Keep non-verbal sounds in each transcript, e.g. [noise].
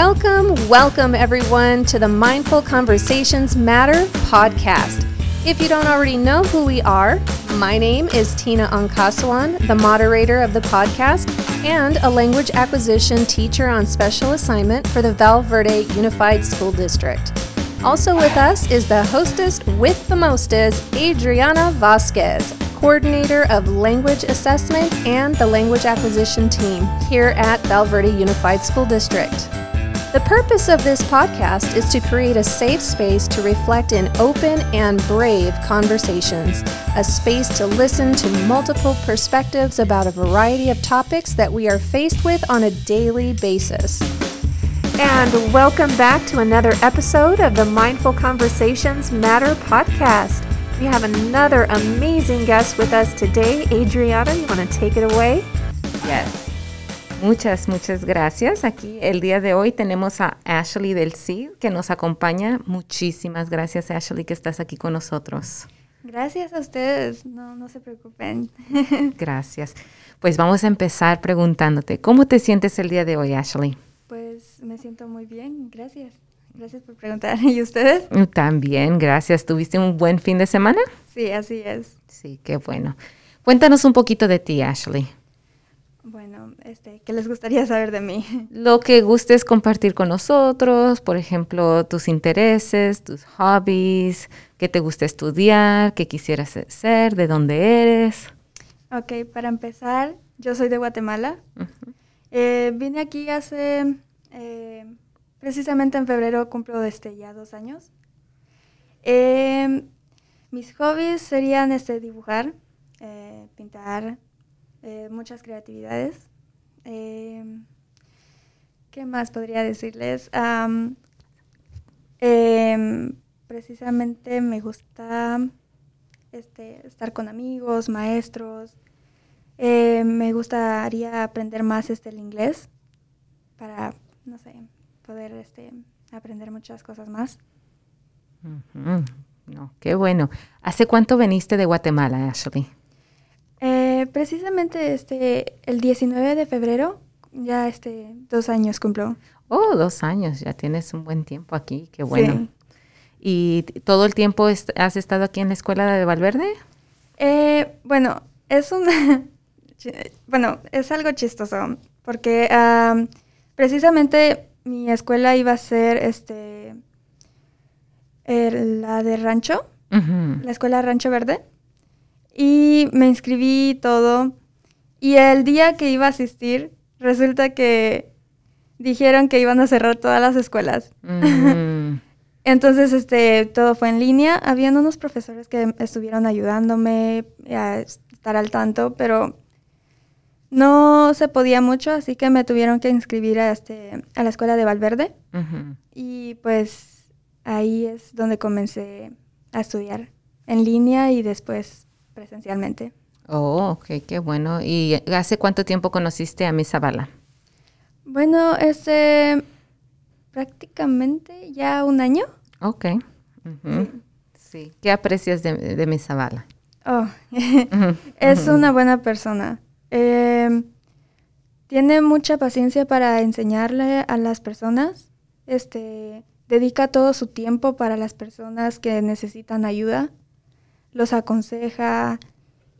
Welcome, welcome everyone to the Mindful Conversations Matter podcast. If you don't already know who we are, my name is Tina Onkaswan, the moderator of the podcast and a language acquisition teacher on special assignment for the Val Verde Unified School District. Also with us is the hostess with the mostest, Adriana Vasquez, coordinator of language assessment and the language acquisition team here at Val Verde Unified School District. The purpose of this podcast is to create a safe space to reflect in open and brave conversations, a space to listen to multiple perspectives about a variety of topics that we are faced with on a daily basis. And welcome back to another episode of the Mindful Conversations Matter podcast. We have another amazing guest with us today. Adriana, you want to take it away? Yes. Muchas, muchas gracias. Aquí el día de hoy tenemos a Ashley del CID que nos acompaña. Muchísimas gracias, Ashley, que estás aquí con nosotros. Gracias a ustedes, no, no se preocupen. [laughs] Gracias. Pues vamos a empezar preguntándote, ¿cómo te sientes el día de hoy, Ashley? Pues me siento muy bien, gracias. Gracias por preguntar. [laughs] ¿Y ustedes? También, gracias. ¿Tuviste un buen fin de semana? Sí, así es. Sí, qué bueno. Cuéntanos un poquito de ti, Ashley. Bueno, este, ¿qué les gustaría saber de mí? [laughs] Lo que gustes compartir con nosotros, por ejemplo, tus intereses, tus hobbies, qué te gusta estudiar, qué quisieras ser, de dónde eres. Ok, para empezar, yo soy de Guatemala. Eh, vine aquí hace, eh, precisamente en febrero cumplo este, ya dos años. Eh, mis hobbies serían este, dibujar, pintar, eh, muchas creatividades. Eh, ¿Qué más podría decirles? Em, precisamente me gusta este, estar con amigos, maestros. Eh, me gustaría aprender más este, el inglés para, no sé, poder este, aprender muchas cosas más. No, qué bueno. ¿Hace cuánto veniste de Guatemala, Ashley? Precisamente este, el 19 de febrero, ya este, dos años cumplo. Oh, dos años, ya tienes un buen tiempo aquí, qué bueno. ¿Y todo el tiempo has estado aquí en la escuela de Valverde? Eh, bueno, es un, [laughs] bueno, es algo chistoso, porque precisamente mi escuela iba a ser este, la de Rancho, la escuela Rancho Verde. Y me inscribí todo. Y el día que iba a asistir, resulta que dijeron que iban a cerrar todas las escuelas. Mm. [laughs] Entonces, este, todo fue en línea. Habían unos profesores que estuvieron ayudándome a estar al tanto, pero no se podía mucho, así que me tuvieron que inscribir a, este, a la escuela de Valverde. Y pues ahí es donde comencé a estudiar en línea y después presencialmente. Oh, ok, qué bueno. ¿Y hace cuánto tiempo conociste a Miss Zavala? Bueno, este, prácticamente ya un año. Ok. sí. ¿Qué aprecias de, de Miss Zavala? Oh, [laughs] es una buena persona. Em, tiene mucha paciencia para enseñarle a las personas. Este, dedica todo su tiempo para las personas que necesitan ayuda los aconseja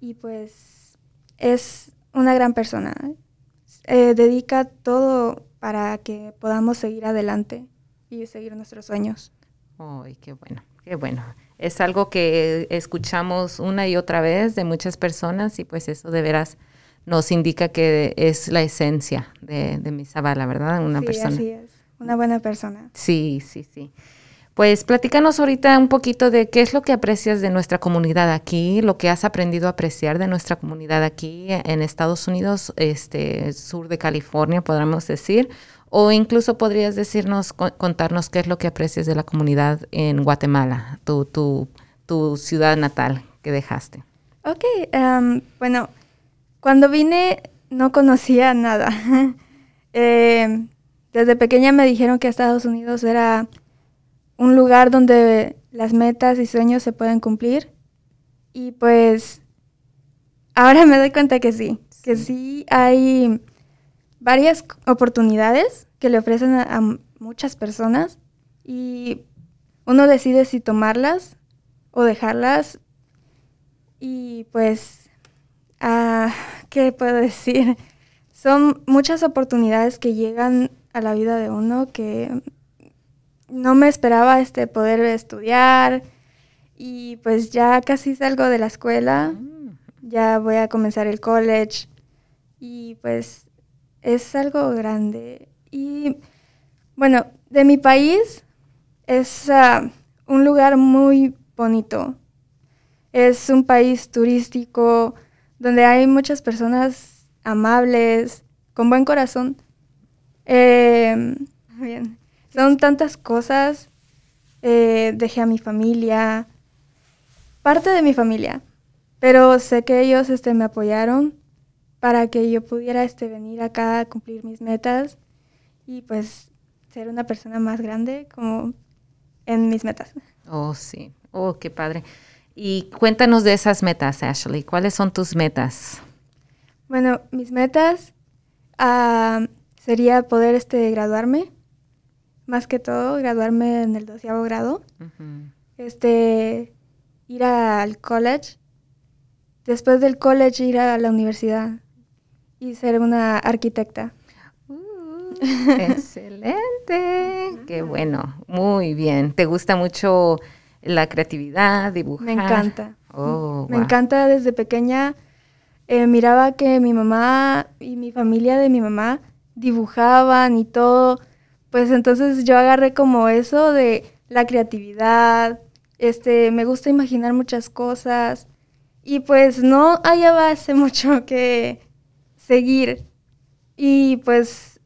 y pues es una gran persona. Eh, dedica todo para que podamos seguir adelante y seguir nuestros sueños. ¡Ay, qué bueno, qué bueno! Es algo que escuchamos una y otra vez de muchas personas y pues eso de veras nos indica que es la esencia de, de mi Zabala, ¿verdad? Una sí, persona. Así es, una buena persona. Sí, sí, sí. Pues platícanos ahorita un poquito de qué es lo que aprecias de nuestra comunidad aquí, lo que has aprendido a apreciar de nuestra comunidad aquí en Estados Unidos, este sur de California, podríamos decir, o incluso podrías decirnos, contarnos qué es lo que aprecias de la comunidad en Guatemala, tu, tu, ciudad natal que dejaste. Ok, em, bueno, cuando vine no conocía nada. [laughs] Em, desde pequeña me dijeron que Estados Unidos era un lugar donde las metas y sueños se pueden cumplir. Y pues ahora me doy cuenta que sí, que sí hay varias oportunidades que le ofrecen a, muchas personas y uno decide si tomarlas o dejarlas y pues, ah, ¿qué puedo [laughs] decir? Son muchas oportunidades que llegan a la vida de uno que no me esperaba este poder estudiar y pues ya casi salgo de la escuela, mm. ya voy a comenzar el college y pues es algo grande. Y bueno, de mi país es ah, un lugar muy bonito. Es un país turístico donde hay muchas personas amables, con buen corazón. Em, bien. Son tantas cosas. Eh, dejé a mi familia, parte de mi familia, pero sé que ellos este, me apoyaron para que yo pudiera este, venir acá a cumplir mis metas y pues ser una persona más grande como en mis metas. Oh, sí. Oh, qué padre. Y cuéntanos de esas metas, Ashley. ¿Cuáles son tus metas? Bueno, mis metas uh, sería poder este, graduarme, más que todo, graduarme en el doceavo grado, este, ir al college, después del college ir a la universidad y ser una arquitecta. Uh, [laughs] excelente, qué bueno, muy bien. ¿Te gusta mucho la creatividad, dibujar? Me encanta. Oh, Me encanta desde pequeña. Eh, miraba que mi mamá y mi familia de mi mamá dibujaban y todo, pues entonces yo agarré como eso de la creatividad, este, me gusta imaginar muchas cosas y pues no hallaba hace [laughs] mucho que seguir y pues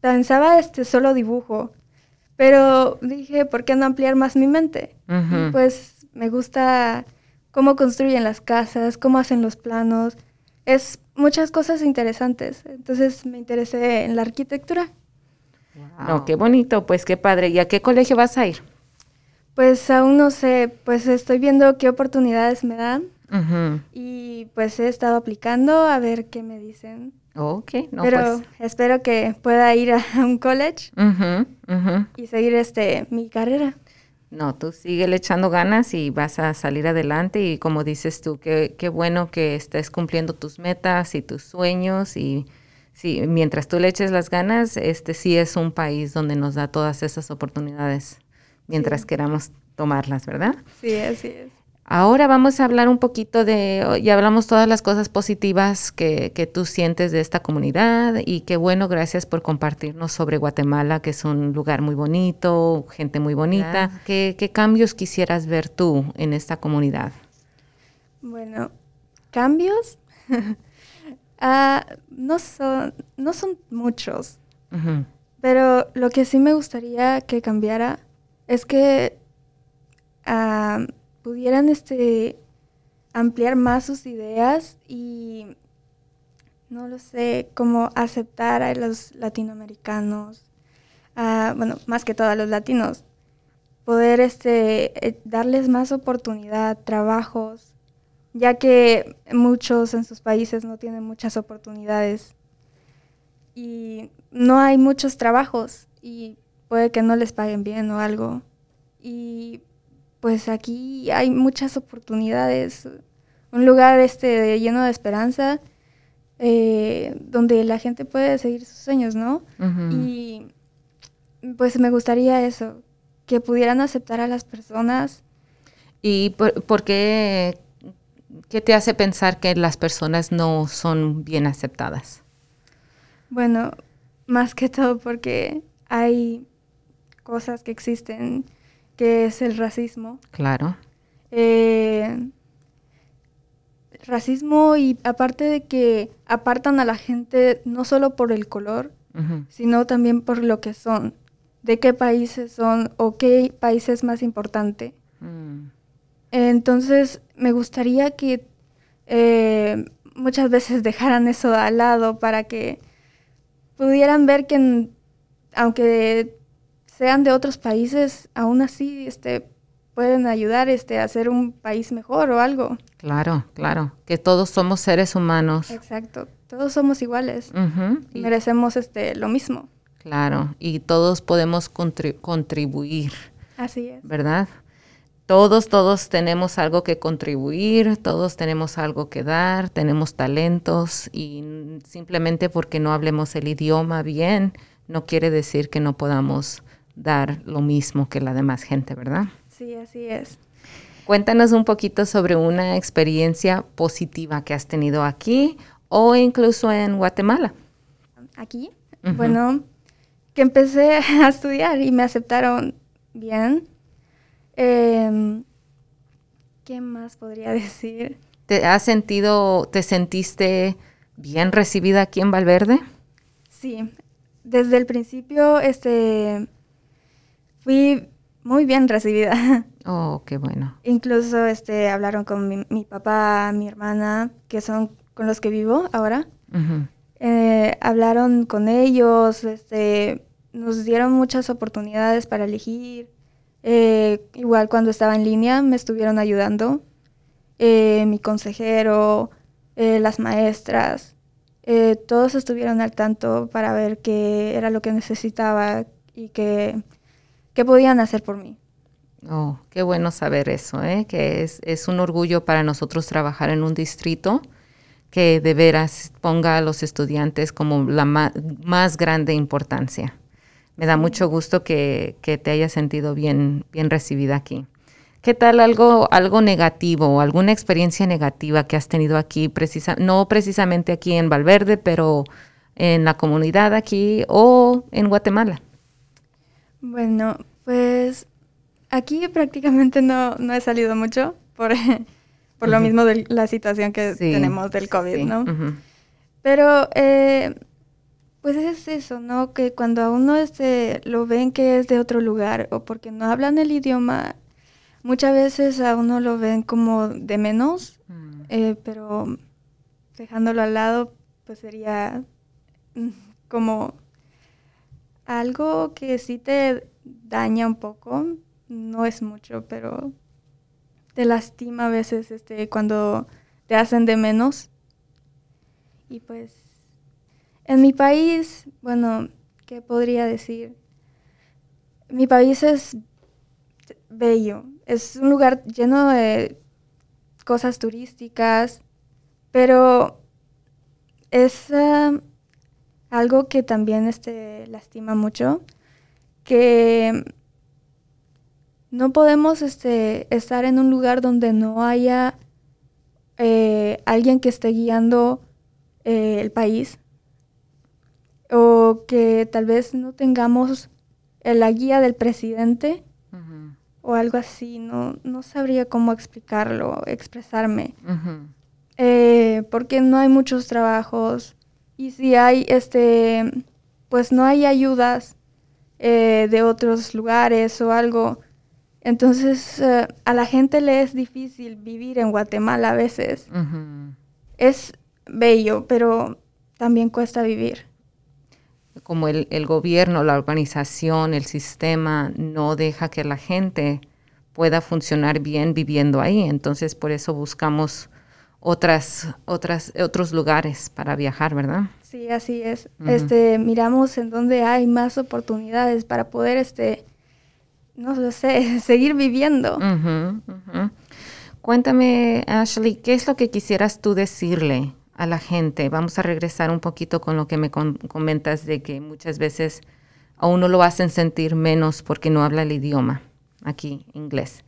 pensaba este solo dibujo, pero dije, ¿por qué no ampliar más mi mente? pues me gusta cómo construyen las casas, cómo hacen los planos. Es muchas cosas interesantes. Entonces me interesé en la arquitectura. Wow. qué bonito, pues qué padre. ¿Y a qué colegio vas a ir? Pues aún no sé, pues estoy viendo qué oportunidades me dan. Y pues he estado aplicando a ver qué me dicen. Ok, no, Pero pues. espero que pueda ir a [laughs] un college y seguir este mi carrera. No, tú sigue echando ganas y vas a salir adelante y como dices tú, qué, qué bueno que estés cumpliendo tus metas y tus sueños y sí, mientras tú le eches las ganas, este sí es un país donde nos da todas esas oportunidades mientras queramos tomarlas, ¿verdad? Sí, así es. Ahora vamos a hablar un poquito de, ya hablamos todas las cosas positivas que, que, tú sientes de esta comunidad y qué bueno, gracias por compartirnos sobre Guatemala, que es un lugar muy bonito, gente muy bonita. ¿Qué, ¿Qué, cambios quisieras ver tú en esta comunidad? Bueno, cambios [laughs] ah, no, son, no son muchos, pero lo que sí me gustaría que cambiara es que... Uh, pudieran este, ampliar más sus ideas y, no lo sé, como aceptar a los latinoamericanos, bueno, más que todo a los latinos, poder este, eh, darles más oportunidad, trabajos, ya que muchos en sus países no tienen muchas oportunidades y no hay muchos trabajos y puede que no les paguen bien o algo. Y pues aquí hay muchas oportunidades, un lugar este lleno de esperanza, eh, donde la gente puede seguir sus sueños, ¿no? Y pues me gustaría eso, que pudieran aceptar a las personas. ¿Y por, qué, qué te hace pensar que las personas no son bien aceptadas? Bueno, más que todo porque hay cosas que existen que es el racismo. Claro. Eh, racismo y aparte de que apartan a la gente no solo por el color, sino también por lo que son, de qué países son o qué país es más importante. Mm. Entonces, me gustaría que eh, muchas veces dejaran eso al lado para que pudieran ver que aunque sean de otros países, aún así este, pueden ayudar este, a hacer un país mejor o algo. Claro, claro, que todos somos seres humanos. Exacto, todos somos iguales y merecemos este, lo mismo. Claro, y todos podemos contribuir. Así es. ¿Verdad? Todos, todos tenemos algo que contribuir, todos tenemos algo que dar, tenemos talentos y simplemente porque no hablemos el idioma bien, no quiere decir que no podamos dar lo mismo que la demás gente, ¿verdad? Sí, así es. Cuéntanos un poquito sobre una experiencia positiva que has tenido aquí o incluso en Guatemala. Aquí, bueno, que empecé [laughs] a estudiar y me aceptaron bien. Em, ¿Qué más podría [laughs] decir? ¿Te has sentido, te sentiste bien recibida aquí en Valverde? Sí, desde el principio, este, fui muy bien recibida. [laughs] Oh, qué bueno. Incluso, este, hablaron con mi, papá, mi hermana, que son con los que vivo ahora. Eh, hablaron con ellos, este, nos dieron muchas oportunidades para elegir. Eh, igual cuando estaba en línea me estuvieron ayudando. Eh, mi consejero, eh, las maestras, todos estuvieron al tanto para ver qué era lo que necesitaba y qué, podían hacer por mí. Oh, qué bueno saber eso, que es, es un orgullo para nosotros trabajar en un distrito que de veras ponga a los estudiantes como la más grande importancia me da mucho gusto que, te hayas sentido bien, bien recibida aquí. ¿Qué tal algo, algo negativo o alguna experiencia negativa que has tenido aquí, precisa, no precisamente aquí en Valverde, pero en la comunidad aquí o en Guatemala? Bueno, pues aquí prácticamente no, no he salido mucho por, [laughs] por lo mismo de la situación que tenemos del COVID, ¿no? Pero eh, pues es eso, ¿no? Que cuando a uno este, lo ven que es de otro lugar o porque no hablan el idioma, muchas veces a uno lo ven como de menos, mm. eh, pero dejándolo al lado, pues sería mm, como algo que sí te daña un poco, no es mucho, pero te lastima a veces este, cuando te hacen de menos. Y pues en mi país, bueno, ¿qué podría decir? Mi país es bello, es un lugar lleno de cosas turísticas, pero es um, algo que también este, lastima mucho, que no podemos este, estar en un lugar donde no haya eh, alguien que esté guiando eh, el país o que tal vez no tengamos la guía del presidente o algo así, no, no sabría cómo explicarlo, expresarme. Eh, porque no hay muchos trabajos y si hay, este, pues no hay ayudas eh, de otros lugares o algo. Entonces eh, a la gente le es difícil vivir en Guatemala a veces. Es bello, pero también cuesta vivir como el, el, gobierno, la organización, el sistema no deja que la gente pueda funcionar bien viviendo ahí. Entonces, por eso buscamos otras, otras, otros lugares para viajar, ¿verdad? Sí, así es. Este, miramos en dónde hay más oportunidades para poder, este, no lo sé, [laughs] seguir viviendo. Cuéntame, Ashley, ¿qué es lo que quisieras tú decirle a la gente. Vamos a regresar un poquito con lo que me comentas de que muchas veces a uno lo hacen sentir menos porque no habla el idioma aquí, inglés.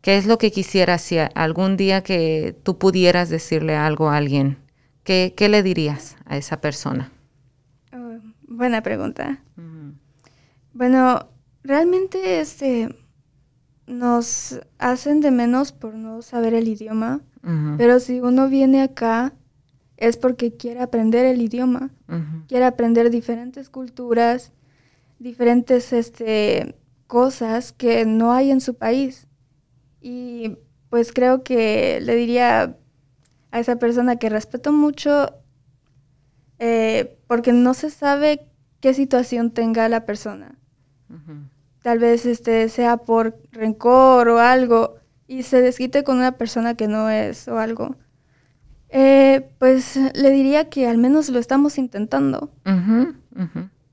¿Qué es lo que quisieras si algún día que tú pudieras decirle algo a alguien? ¿Qué, le dirías a esa persona? Oh, buena pregunta. Bueno, realmente este, nos hacen de menos por no saber el idioma, pero si uno viene acá es porque quiere aprender el idioma, quiere aprender diferentes culturas, diferentes este, cosas que no hay en su país. Y pues creo que le diría a esa persona que respeto mucho eh, porque no se sabe qué situación tenga la persona. Tal vez este sea por rencor o algo y se desquite con una persona que no es o algo. Eh, pues le diría que al menos lo estamos intentando.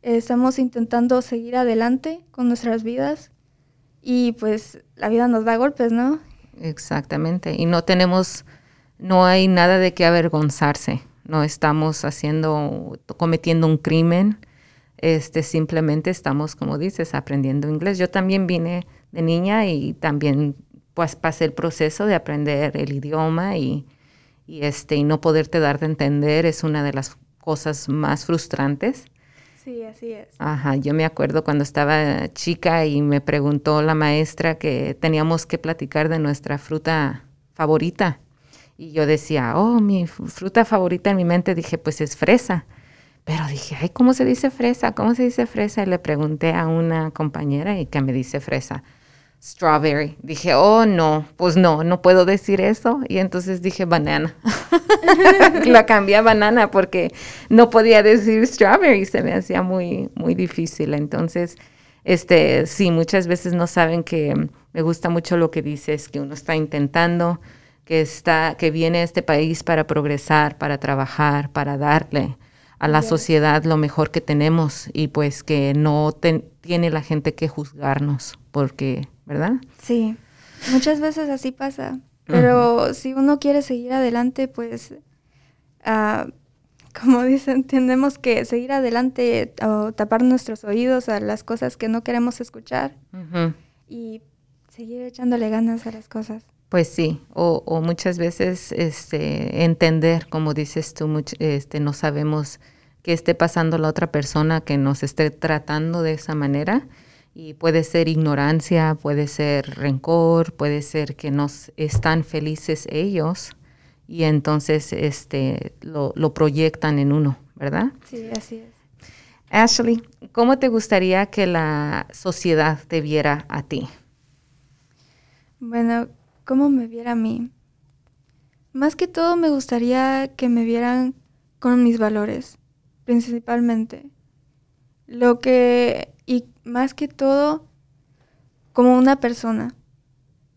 estamos intentando seguir adelante con nuestras vidas y pues la vida nos da golpes, ¿no? Exactamente. Y no tenemos, no hay nada de qué avergonzarse. No estamos haciendo, cometiendo un crimen. Este, simplemente estamos, como dices, aprendiendo inglés. Yo también vine de niña y también pues pasé el proceso de aprender el idioma y, y este, y no poderte dar de entender es una de las cosas más frustrantes. Sí, así es. Ajá, yo me acuerdo cuando estaba chica y me preguntó la maestra que teníamos que platicar de nuestra fruta favorita. Y yo decía, oh, mi fruta favorita en mi mente dije, pues es fresa. Pero dije, ay, ¿cómo se dice fresa? ¿Cómo se dice fresa? Y le pregunté a una compañera y que me dice fresa strawberry. Dije, oh no, pues no, no puedo decir eso. Y entonces dije banana. [laughs] La cambié a banana porque no podía decir strawberry, se me hacía muy, muy difícil. Entonces, este, sí, muchas veces no saben que me gusta mucho lo que dices, que uno está intentando, que está, que viene a este país para progresar, para trabajar, para darle a la sociedad lo mejor que tenemos y pues que no tiene la gente que juzgarnos porque ¿verdad? Sí, muchas veces así pasa, pero si uno quiere seguir adelante, pues, uh, como [laughs] dicen, tenemos que seguir adelante o tapar nuestros oídos a las cosas que no queremos escuchar y seguir echándole ganas a las cosas. Pues sí, o, o muchas veces este, entender, como dices tú, este, no sabemos qué esté pasando la otra persona que nos esté tratando de esa manera y puede ser ignorancia, puede ser rencor, puede ser que no están felices ellos y entonces este, lo, lo proyectan en uno, ¿verdad? Sí, así es. Ashley, ¿cómo te gustaría que la sociedad te viera a ti? Bueno, ¿cómo me viera a mí? Más que todo me gustaría que me vieran con mis valores, principalmente. Lo que y más que todo como una persona.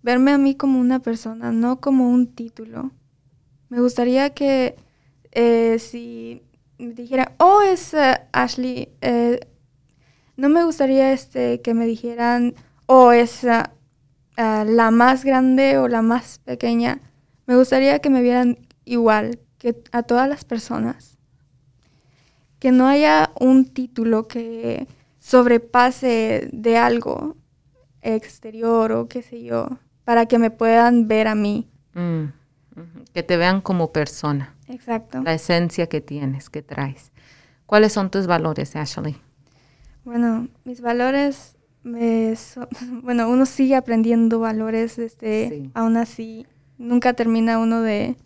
Verme a mí como una persona, no como un título. Me gustaría que eh, si me dijera, oh, es eh, Ashley, eh, no me gustaría este, que me dijeran, oh, es la más grande o la más pequeña. Me gustaría que me vieran igual que a todas las personas. Que no haya un título que sobrepase de algo exterior o qué sé yo, para que me puedan ver a mí. Mm, que te vean como persona. Exacto. La esencia que tienes, que traes. ¿Cuáles son tus valores, Ashley? Bueno, mis valores, me [laughs] bueno, uno sigue aprendiendo valores, este, aún así, nunca termina uno de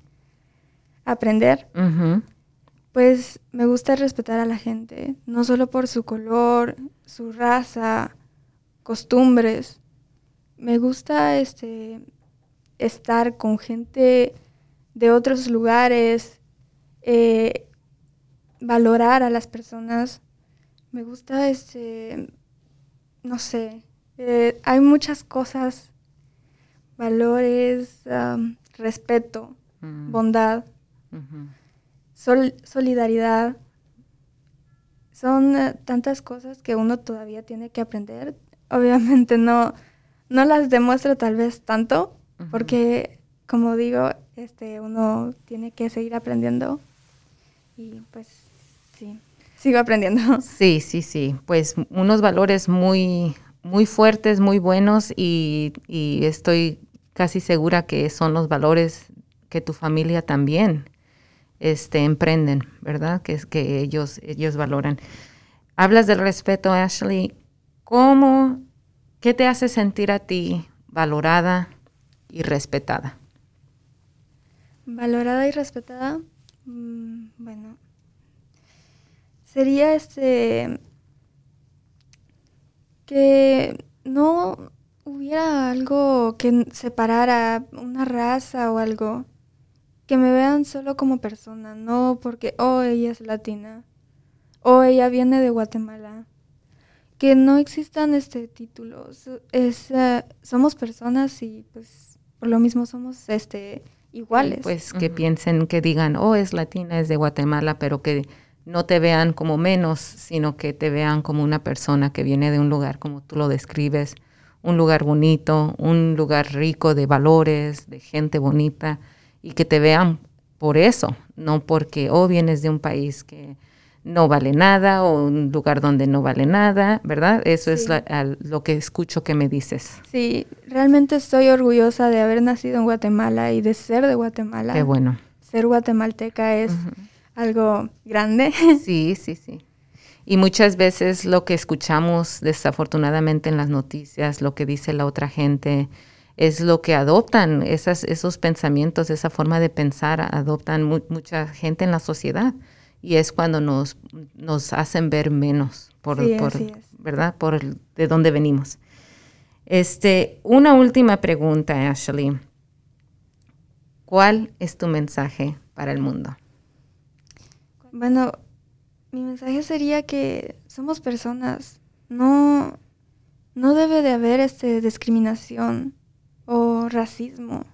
aprender. Pues me gusta respetar a la gente, no solo por su color, su raza, costumbres. Me gusta este estar con gente de otros lugares, eh, valorar a las personas. Me gusta este, no sé, eh, hay muchas cosas, valores, respeto, mm. bondad solidaridad. Son eh, tantas cosas que uno todavía tiene que aprender. Obviamente no, no las demuestro tal vez tanto, porque como digo, este, uno tiene que seguir aprendiendo. Y pues sí, sigo aprendiendo. [laughs] Sí, sí, sí. Pues unos valores muy, muy fuertes, muy buenos y, y estoy casi segura que son los valores que tu familia también este, emprenden, ¿verdad? Que es que ellos, ellos valoran. Hablas del respeto, Ashley. ¿Cómo, qué te hace sentir a ti valorada y respetada? Valorada y respetada, mm, bueno, sería este que no hubiera algo que separara una raza o algo que me vean solo como persona, no porque, oh, ella es latina, o oh, ella viene de Guatemala. Que no existan este títulos. Es, eh, somos personas y pues por lo mismo somos este iguales. Pues que piensen, que digan, oh, es latina, es de Guatemala, pero que no te vean como menos, sino que te vean como una persona que viene de un lugar como tú lo describes, un lugar bonito, un lugar rico de valores, de gente bonita, y que te vean por eso, no porque, oh, vienes de un país que no vale nada o un lugar donde no vale nada, ¿verdad? Eso es lo que escucho que me dices. Sí, realmente estoy orgullosa de haber nacido en Guatemala y de ser de Guatemala. Qué bueno. Ser guatemalteca es algo grande. [laughs] Sí, sí, sí. Y muchas veces lo que escuchamos desafortunadamente en las noticias, lo que dice la otra gente, es lo que adoptan, esas, esos pensamientos, esa forma de pensar, adoptan mucha gente en la sociedad y es cuando nos, nos hacen ver menos por, ¿verdad? Por de dónde venimos. Este, una última pregunta, Ashley. ¿Cuál es tu mensaje para el mundo? Bueno, mi mensaje sería que somos personas. No, no debe de haber este discriminación o racismo.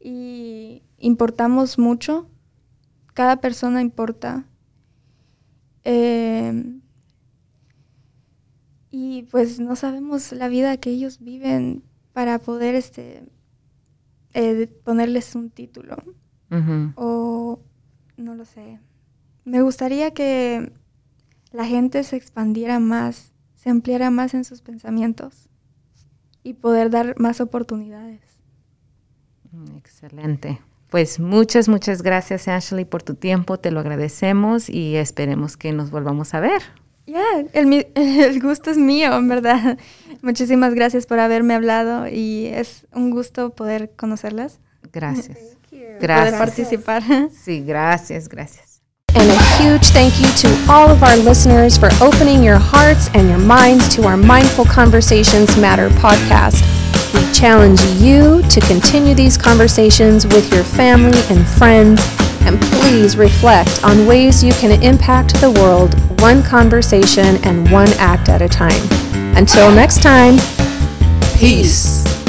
Y importamos mucho cada persona importa. Em, y pues no sabemos la vida que ellos viven para poder este eh, ponerles un título. O no lo sé. Me gustaría que la gente se expandiera más, se ampliara más en sus pensamientos y poder dar más oportunidades. Excelente. Pues muchas, muchas gracias Ashley por tu tiempo, te lo agradecemos y esperemos que nos volvamos a ver. Ya, el, [laughs] gusto es mío, en verdad. Muchísimas gracias por haberme hablado y es un gusto poder conocerlas. Gracias. Gracias. Poder participar. Sí, gracias, gracias. Huge thank you to all of our listeners for opening your hearts and your minds to our Mindful Conversations Matter podcast. We challenge you to continue these conversations with your family and friends, and please reflect on ways you can impact the world one conversation and one act at a time. Until next time, peace.